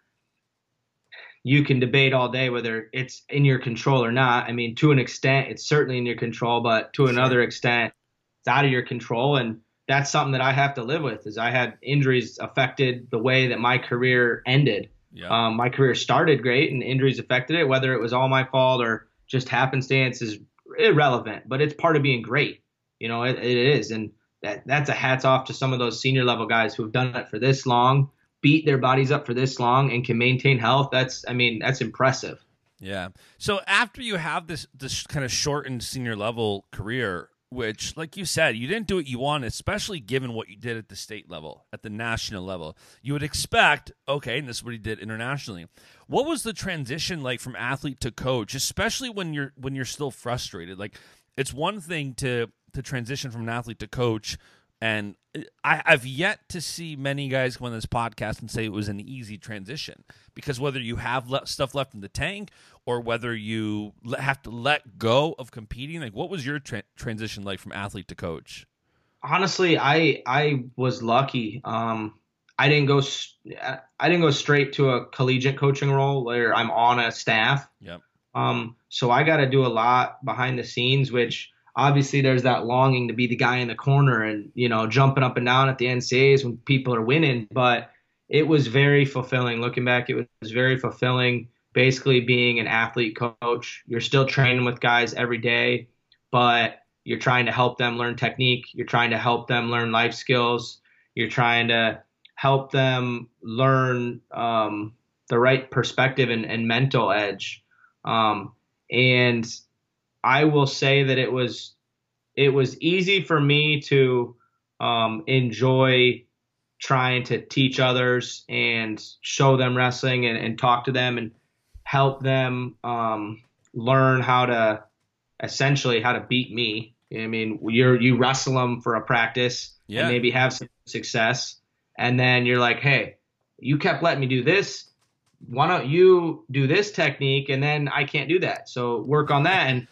you can debate all day whether it's in your control or not. I mean, to an extent, it's certainly in your control, but to another extent, it's out of your control, and that's something that I have to live with. Is I had injuries affected the way that my career ended. Yeah. Um, my career started great, and injuries affected it. Whether it was all my fault or just happenstance is irrelevant, but it's part of being great. You know, it, it is, and that that's a hats off to some of those senior level guys who have done it for this long, beat their bodies up for this long, and can maintain health. That's, I mean, that's impressive. Yeah. So after you have this this kind of shortened senior level career, which, like you said, you didn't do what you wanted, especially given what you did at the state level, at the national level. You would expect, okay, and this is what he did internationally. What was the transition like from athlete to coach, especially when you're when you're still frustrated? Like, it's one thing to to transition from an athlete to coach and I, have yet to see many guys come on this podcast and say it was an easy transition because whether you have le- stuff left in the tank or whether you le- have to let go of competing, like what was your tra- transition like from athlete to coach? honestly, I I was lucky. Um, I didn't go I didn't go straight to a collegiate coaching role where I'm on a staff. Yep. Um, so I got to do a lot behind the scenes, which obviously there's that longing to be the guy in the corner and you know jumping up and down at the NCAAs when people are winning. But it was very fulfilling. Looking back, it was very fulfilling. Basically, being an athlete coach, you're still training with guys every day, but you're trying to help them learn technique. You're trying to help them learn life skills. You're trying to help them learn um, the right perspective and, and mental edge. Um, and I will say that it was it was easy for me to um, enjoy trying to teach others and show them wrestling and, and talk to them and help them um, learn how to essentially how to beat me. I mean, you're you wrestle them for a practice Yeah. and maybe have some success, and then you're like, hey, you kept letting me do this. Why don't you do this technique? And then I can't do that. So work on that. And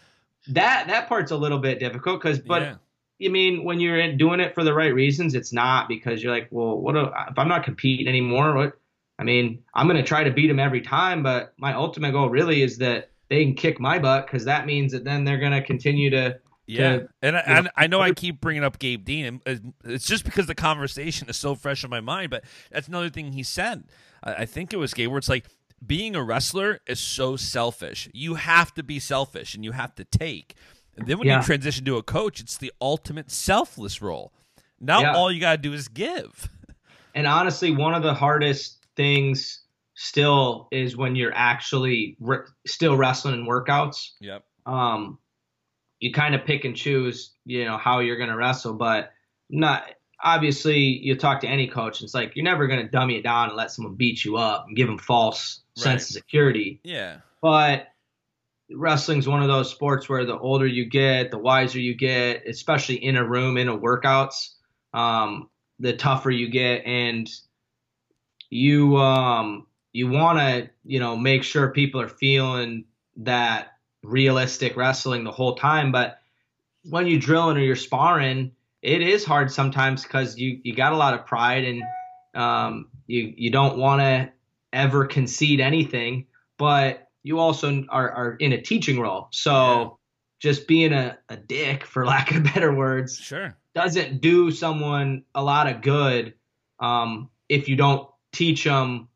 that that part's a little bit difficult because, but Yeah. you mean when you're doing it for the right reasons, it's not because you're like, well, what do, if I'm not competing anymore? What? I mean, I'm going to try to beat them every time, but my ultimate goal really is that they can kick my butt because that means that then they're going to continue to. Yeah, to- and, I, you know, and I know I keep bringing up Gabe Dean. It's just because the conversation is so fresh in my mind. But that's another thing he said. I, I think it was Gabe, where it's like being a wrestler is so selfish. You have to be selfish, and you have to take. And then when Yeah. you transition to a coach, it's the ultimate selfless role. Now Yeah. all you gotta do is give. And honestly, one of the hardest things still is when you're actually re- still wrestling in workouts. Yep. um, you kind of pick and choose, you know, how you're going to wrestle, but not obviously you talk to any coach. and It's like you're never going to dummy it down and let someone beat you up and give them false sense of security. Yeah. But wrestling's one of those sports where the older you get, the wiser you get, especially in a room, in a workouts, um, the tougher you get, and you um, you want to you know make sure people are feeling that realistic wrestling the whole time. But when you drilling or you're sparring, it is hard sometimes because you you got a lot of pride and um, you you don't want to ever concede anything, but you also are, are in a teaching role. So Yeah. just being a, a dick, for lack of better words, Sure. doesn't do someone a lot of good um, if you don't teach them,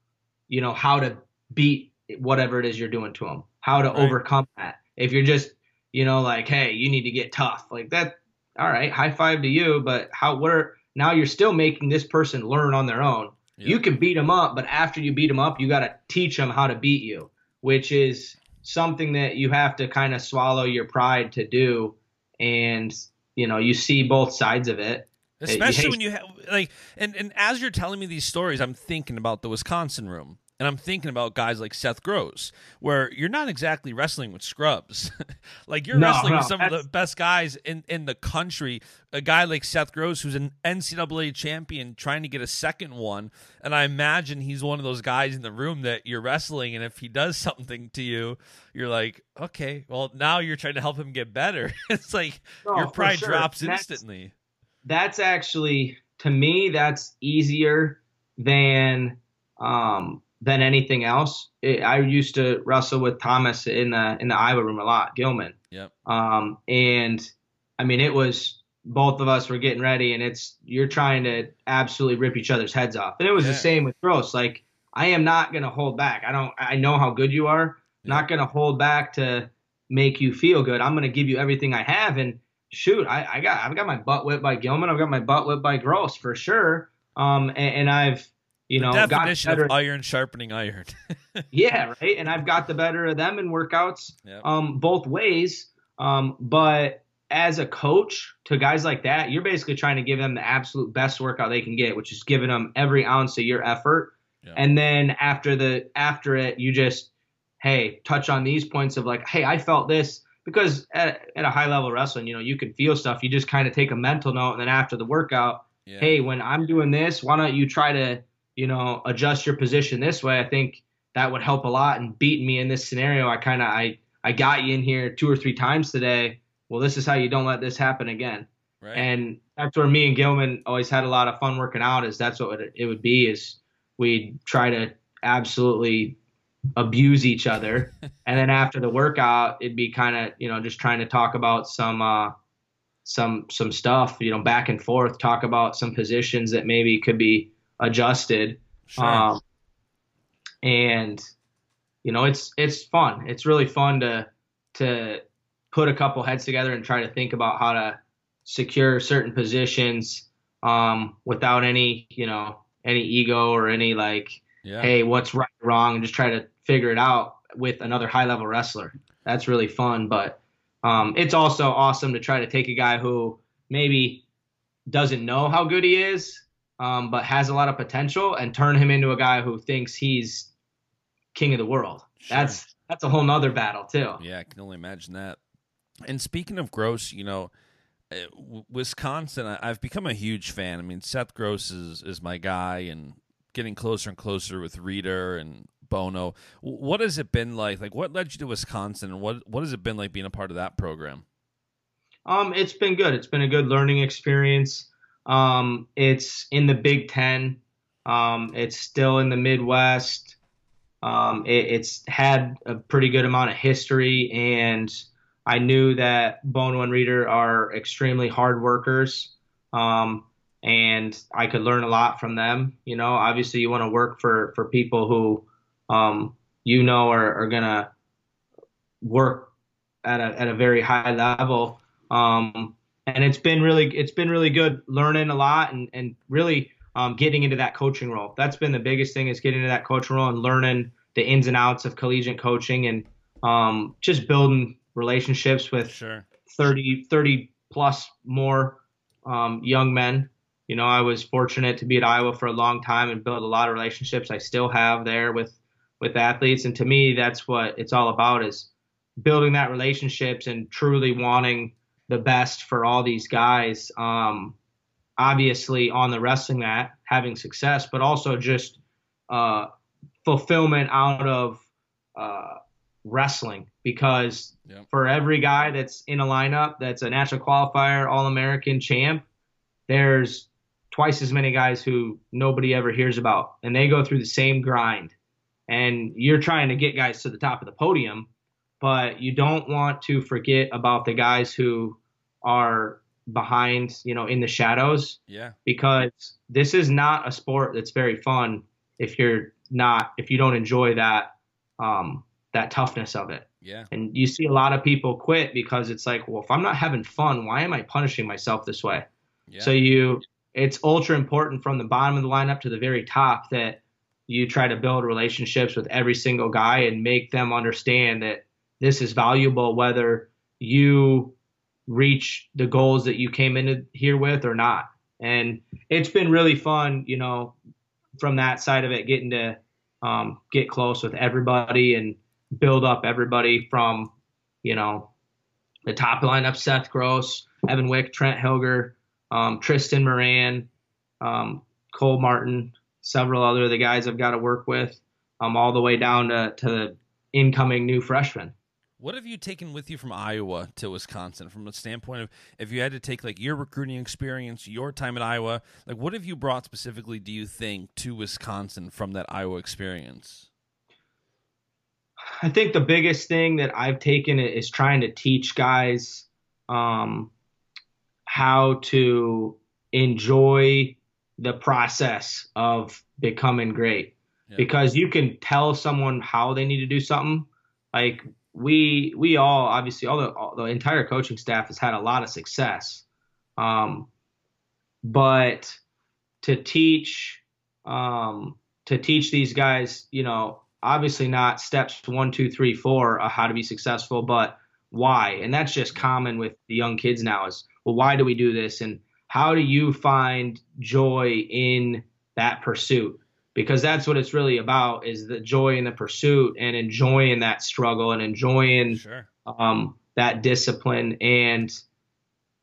you know, how to beat whatever it is you're doing to them, how to Right. overcome that. If you're just, you know, like, hey, you need to get tough, like that. All right, high five to you, but how? What are now? You're still making this person learn on their own. Yeah. You can beat them up, but after you beat them up, you got to teach them how to beat you, which is something that you have to kind of swallow your pride to do. And you know, you see both sides of it. Especially hey- when you have like, and and as you're telling me these stories, I'm thinking about the Wisconsin room, and I'm thinking about guys like Seth Gross, where you're not exactly wrestling with scrubs, like you're No, wrestling with no, some of the best guys in in the country. A guy like Seth Gross, who's an NCAA champion, trying to get a second one, and I imagine he's one of those guys in the room that you're wrestling, and if he does something to you, you're like, okay, well now you're trying to help him get better. it's like No, your pride sure. drops that's- instantly. that's actually to me that's easier than um than anything else. It, I used to wrestle with Thomas in the in the Iowa room a lot, Gilman. Yep. Um and I mean it was both of us were getting ready and it's you're trying to absolutely rip each other's heads off. And it was Yeah. the same with Gross. Like I am not gonna hold back. I don't I know how good you are. Not gonna hold back to make you feel good. I'm gonna give you everything I have and shoot, I, I got I've got my butt whipped by Gilman. I've got my butt whipped by Gross for sure. Um, and, and I've you know definition of iron sharpening iron. yeah, right. And I've got the better of them in workouts, Yep. um, both ways. Um, but as a coach to guys like that, you're basically trying to give them the absolute best workout they can get, which is giving them every ounce of your effort. Yeah. And then after the after it, you just hey touch on these points of like, hey, I felt this because at, at a high level wrestling, you know, you can feel stuff. You just kind of take a mental note, and then after the workout, Yeah. hey, when I'm doing this, why don't you try to, you know, adjust your position this way? I think that would help a lot. And beating me in this scenario, I kind of I I got you in here two or three times today. Well, this is how you don't let this happen again. right. And that's where me and Gilman always had a lot of fun working out. Is that's what it would be. Is we'd try to absolutely abuse each other, and then after the workout, it'd be kind of you know just trying to talk about some uh, some some stuff, you know, back and forth, talk about some positions that maybe could be adjusted. Sure. Um, and you know, it's it's fun. It's really fun to to put a couple heads together and try to think about how to secure certain positions um, without any, you know, any ego or any like, Yeah. hey, what's right or wrong, and just try to figure it out with another high level wrestler. That's really fun, but um, it's also awesome to try to take a guy who maybe doesn't know how good he is, um, but has a lot of potential, and turn him into a guy who thinks he's king of the world. Sure. That's that's a whole nother battle too. Yeah, I can only imagine that. And speaking of Gross, you know, uh, Wisconsin, I've become a huge fan. I mean, Seth Gross is is my guy, and getting closer and closer with Reader and Bono. What has it been like? Like, what led you to Wisconsin, and what what has it been like being a part of that program? Um, it's been good. It's been a good learning experience. Um, it's in the Big Ten. Um, it's still in the Midwest. Um, it, it's had a pretty good amount of history, and I knew that Bono and Reader are extremely hard workers. Um, and I could learn a lot from them. You know, obviously, you want to work for for people who, um, you know, are, are gonna work at a at a very high level. Um, and it's been really it's been really good learning a lot and and really um, getting into that coaching role. That's been the biggest thing is getting into that coaching role and learning the ins and outs of collegiate coaching and um, just building relationships with Sure. 30, 30 plus more um, young men. You know, I was fortunate to be at Iowa for a long time and build a lot of relationships. I still have there with with athletes, and to me, that's what it's all about: is building that relationships and truly wanting the best for all these guys. Um, obviously, on the wrestling mat, having success, but also just uh, fulfillment out of uh, wrestling because Yep. for every guy that's in a lineup that's a national qualifier, All American champ, there's twice as many guys who nobody ever hears about, and they go through the same grind. And you're trying to get guys to the top of the podium, but you don't want to forget about the guys who are behind, you know, in the shadows Yeah. because this is not a sport that's very fun if you're not if you don't enjoy that um, that toughness of it. Yeah. And you see a lot of people quit because it's like, well, if I'm not having fun, why am I punishing myself this way? Yeah. So you, it's ultra important from the bottom of the lineup to the very top that you try to build relationships with every single guy and make them understand that this is valuable, whether you reach the goals that you came into here with or not. And it's been really fun, you know, from that side of it, getting to um, get close with everybody and build up everybody from, you know, the top lineup, Seth Gross, Evan Wick, Trent Hilger, um, Tristan Moran, um, Cole Martin, several other of the guys I've got to work with, um, all the way down to, to the incoming new freshmen. What have you taken with you from Iowa to Wisconsin from a standpoint of if you had to take like your recruiting experience, your time at Iowa, like what have you brought specifically do you think to Wisconsin from that Iowa experience? I think the biggest thing that I've taken is trying to teach guys um, how to enjoy the process of becoming great. Yeah. Because you can tell someone how they need to do something. Like we, we all obviously all the all, the entire coaching staff has had a lot of success, um, but to teach um, to teach these guys, you know, obviously not steps one, two, three, four, uh, how to be successful, but why. And that's just common with the young kids now is, well, why do we do this? And how do you find joy in that pursuit? Because that's what it's really about is the joy in the pursuit and enjoying that struggle and enjoying Sure. um, that discipline. And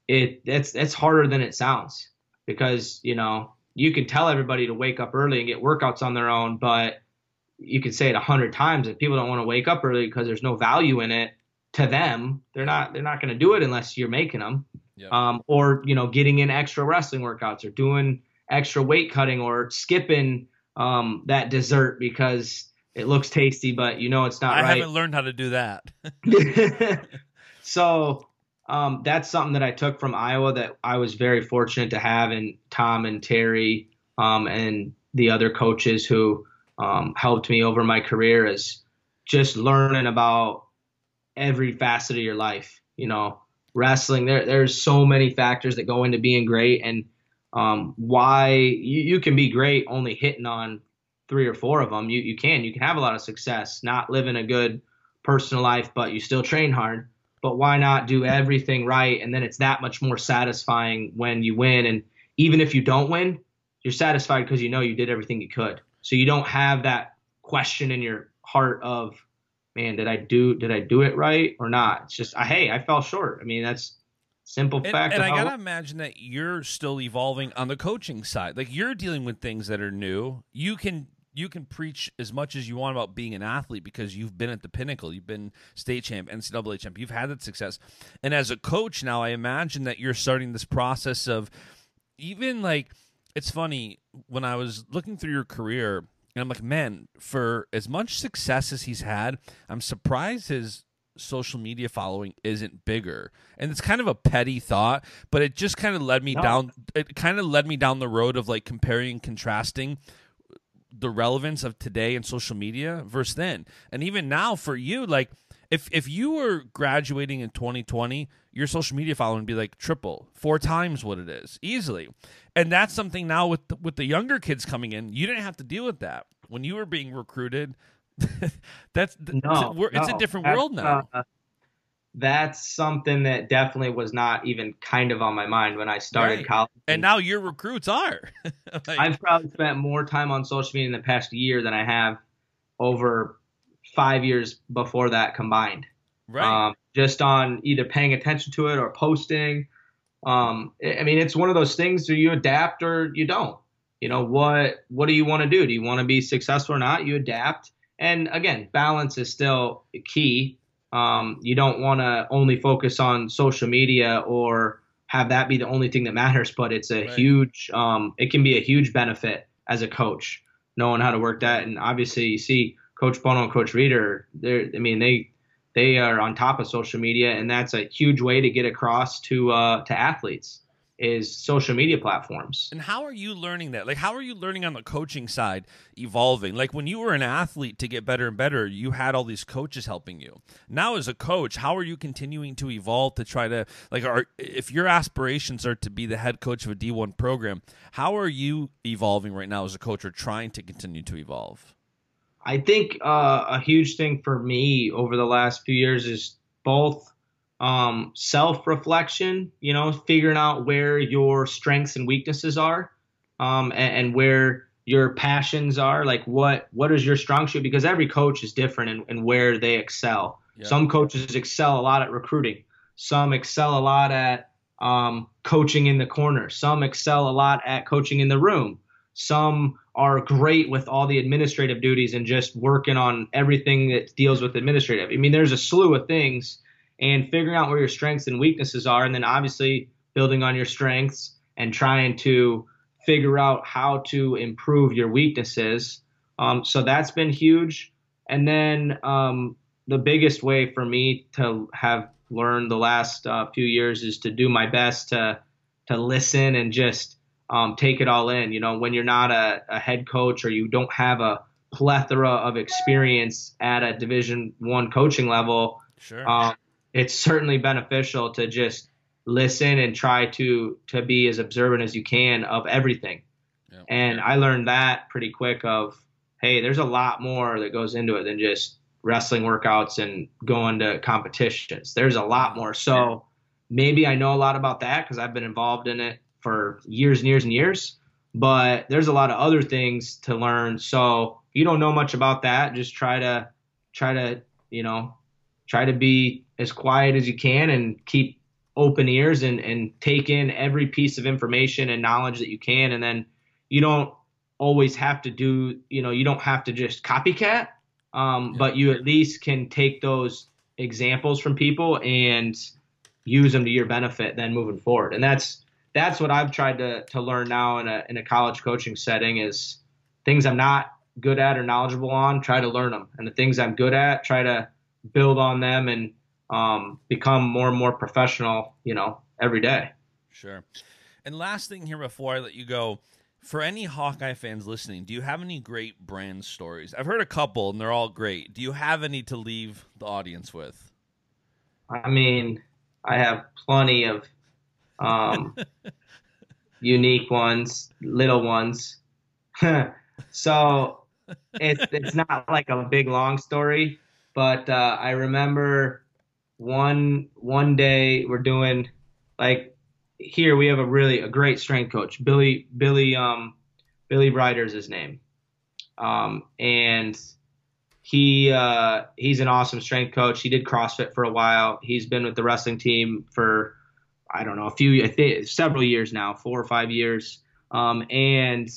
it that's that's harder than it sounds because you know you can tell everybody to wake up early and get workouts on their own, but you can say it a hundred times if people don't want to wake up early because there's no value in it to them. They're not they're not going to do it unless you're making them. Yep. Um, or you know, getting in extra wrestling workouts or doing extra weight cutting or skipping um, that dessert because it looks tasty, but you know it's not I right. I haven't learned how to do that. so um, that's something that I took from Iowa that I was very fortunate to have in Tom and Terry um, and the other coaches who um, helped me over my career is just learning about every facet of your life. You know, wrestling. There, there's so many factors that go into being great, and um, why you, you can be great only hitting on three or four of them. You you can you can have a lot of success, not living a good personal life, but you still train hard. But why not do everything right? And then it's that much more satisfying when you win. And even if you don't win, you're satisfied because you know you did everything you could. So you don't have that question in your heart of, man, did I do did I do it right or not? It's just, hey, I fell short. I mean, that's simple and, fact. And I gotta imagine that you're still evolving on the coaching side. Like you're dealing with things that are new. You can you can preach as much as you want about being an athlete because you've been at the pinnacle. You've been state champ, NCAA champ. You've had that success. And as a coach now, I imagine that you're starting this process of even like it's funny when I was looking through your career, and I'm like, man, for as much success as he's had, I'm surprised his social media following isn't bigger. And it's kind of a petty thought, but it just kind of led me no. down it kind of led me down the road of like comparing and contrasting the relevance of today and social media versus then. And even now for you, like if if you were graduating in 2020, your social media following would be like triple, four times what it is, easily. And that's something now with the, with the younger kids coming in, you didn't have to deal with that when you were being recruited. that's no, it's, it's no, a different world now. Uh, that's something that definitely was not even kind of on my mind when I started right. college. And now your recruits are. like, I've probably spent more time on social media in the past year than I have over five years before that combined. Right. Um, just on either paying attention to it or posting. Um, I mean, it's one of those things do you adapt or you don't. You know what? What do you want to do? Do you want to be successful or not? You adapt. And again, balance is still key. Um, you don't want to only focus on social media or have that be the only thing that matters. But it's a right. huge. Um, it can be a huge benefit as a coach knowing how to work that. And obviously, you see Coach Bono and Coach Reader, They're. I mean, they they are on top of social media, and that's a huge way to get across to uh, to athletes is social media platforms. And how are you learning that? Like, how are you learning on the coaching side, evolving? Like, when you were an athlete to get better and better, you had all these coaches helping you. Now, as a coach, how are you continuing to evolve to try to, like, are, if your aspirations are to be the head coach of a D1 program, how are you evolving right now as a coach or trying to continue to evolve? I think uh, a huge thing for me over the last few years is both um, self reflection, you know, figuring out where your strengths and weaknesses are um, and, and, where your passions are. Like, what what is your strong suit? Because every coach is different in, in where they excel. Yeah. Some coaches excel a lot at recruiting, some excel a lot at um, coaching in the corner, some excel a lot at coaching in the room. Some are great with all the administrative duties and just working on everything that deals with administrative. I mean, there's a slew of things, and figuring out where your strengths and weaknesses are, and then obviously building on your strengths and trying to figure out how to improve your weaknesses. Um, so that's been huge. And then um, the biggest way for me to have learned the last uh, few years is to do my best to to listen and just um, take it all in. You know, when you're not a, a, head coach or you don't have a plethora of experience at a Division One coaching level, sure. um, it's certainly beneficial to just listen and try to to be as observant as you can of everything. Yeah. And I learned that pretty quick. Of hey, there's a lot more that goes into it than just wrestling workouts and going to competitions. There's a lot more. So maybe I know a lot about that because I've been involved in it for years and years and years. But there's a lot of other things to learn. So if you don't know much about that, just try to try to, you know, try to be as quiet as you can and keep open ears and, and take in every piece of information and knowledge that you can. And then you don't always have to do, you know, you don't have to just copycat, um, yeah. but you at least can take those examples from people and use them to your benefit then moving forward. And that's that's what I've tried to to learn now in a in a college coaching setting is things I'm not good at or knowledgeable on, try to learn them, and the things I'm good at, try to build on them and um, become more and more professional. You know, every day. Sure. And last thing here before I let you go, for any Hawkeye fans listening, do you have any great brand stories? I've heard a couple and they're all great. Do you have any to leave the audience with? I mean, I have plenty of um, unique ones, little ones. so it's it's not like a big long story, but uh, I remember one one day we're doing like here we have a really a great strength coach, Billy Billy um Billy Ryder's his name, um and he uh, he's an awesome strength coach. He did CrossFit for a while. He's been with the wrestling team for I don't know a few I think several years now, four or five years. Um, and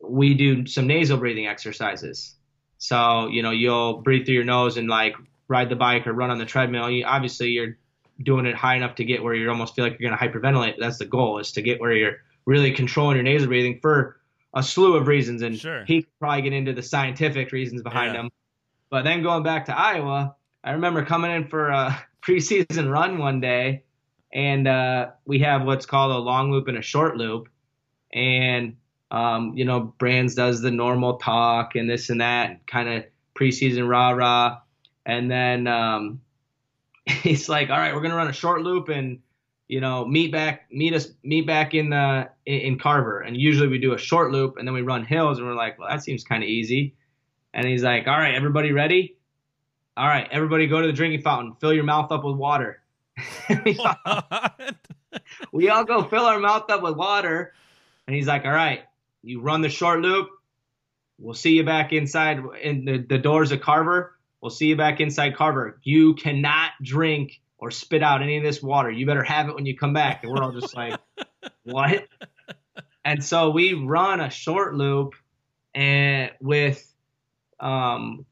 we do some nasal breathing exercises. So you know you'll breathe through your nose and like ride the bike or run on the treadmill. You, obviously you're doing it high enough to get where you almost feel like you're going to hyperventilate. That's the goal is to get where you're really controlling your nasal breathing for a slew of reasons, and Sure. he could probably get into the scientific reasons behind Yeah. them. But then going back to Iowa, I remember coming in for a preseason run one day, and uh, we have what's called a long loop and a short loop, and um, you know, Brands does the normal talk and this and that, kind of preseason rah rah, and then um, he's like, "All right, we're gonna run a short loop and." you know, meet back, meet us, meet back in the in, in Carver, and usually we do a short loop, and then we run hills, and we're like, well, that seems kind of easy. And he's like, all right, everybody ready? All right, everybody go to the drinking fountain, fill your mouth up with water. we, all, we all go fill our mouth up with water, and he's like, all right, you run the short loop. We'll see you back inside in the, the doors of Carver. We'll see you back inside Carver. You cannot drink or spit out any of this water. You better have it when you come back. And we're all just like, what? And so we run a short loop and with um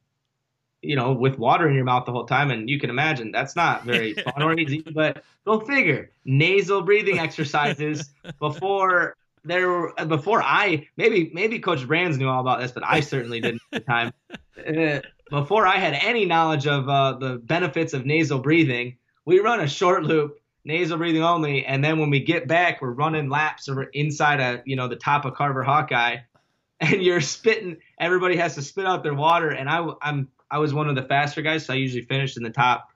you know, with water in your mouth the whole time, and you can imagine that's not very fun or easy. But go figure, nasal breathing exercises before there were before I maybe maybe Coach Brands knew all about this, but I certainly didn't at the time. Uh, before I had any knowledge of uh, the benefits of nasal breathing, we run a short loop, nasal breathing only, and then when we get back, we're running laps or inside a you know the top of Carver Hawkeye, and you're spitting. Everybody has to spit out their water, and I I'm I was one of the faster guys, so I usually finished in the top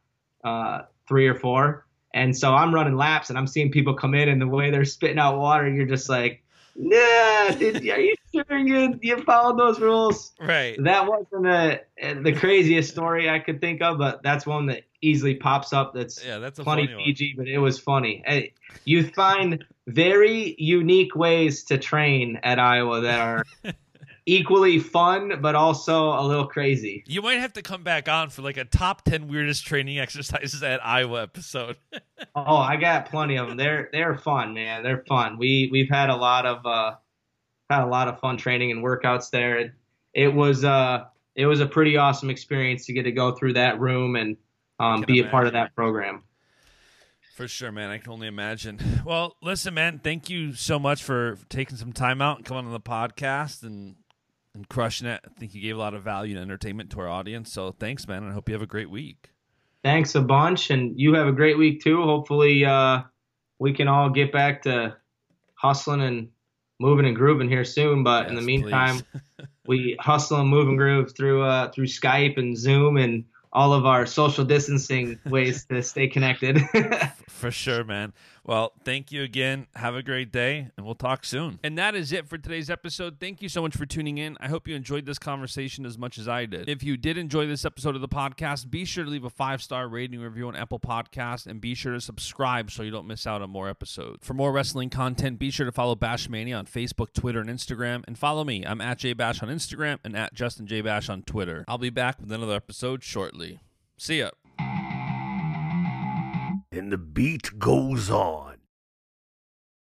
uh, three or four. And so I'm running laps, and I'm seeing people come in, and the way they're spitting out water, you're just like, Nah, dude, are you sure you you followed those rules? right. That wasn't a, the craziest story I could think of, but that's one that easily pops up. That's Yeah, that's a funny one. PG, but it was funny. Hey, You find very unique ways to train at Iowa that are equally fun, but also a little crazy. You might have to come back on for like a top 10 weirdest training exercises at Iowa episode. Oh, I got plenty of them. They're they're fun, man. They're fun. We we've had a lot of uh, had a lot of fun training and workouts there. It, it was uh it was a pretty awesome experience to get to go through that room and um, be a part of that program. For sure, man. I can only imagine. Well, listen, man, thank you so much for taking some time out and coming on the podcast and and crushing it. I think you gave a lot of value and entertainment to our audience. So thanks, man. and I hope you have a great week. Thanks a bunch, and you have a great week too. Hopefully, uh, we can all get back to hustling and moving and grooving here soon. But in the meantime, we hustle and move and groove through uh, through Skype and Zoom and all of our social distancing ways to stay connected. For sure, man. Well, thank you again. Have a great day, and we'll talk soon. And that is it for today's episode. Thank you so much for tuning in. I hope you enjoyed this conversation as much as I did. If you did enjoy this episode of the podcast, be sure to leave a five star rating review on Apple Podcasts and be sure to subscribe so you don't miss out on more episodes. For more wrestling content, be sure to follow Bashmania on Facebook, Twitter, and Instagram. And follow me. I'm at JBash on Instagram and at Justin J Bash on Twitter. I'll be back with another episode shortly. See ya. The beat goes on.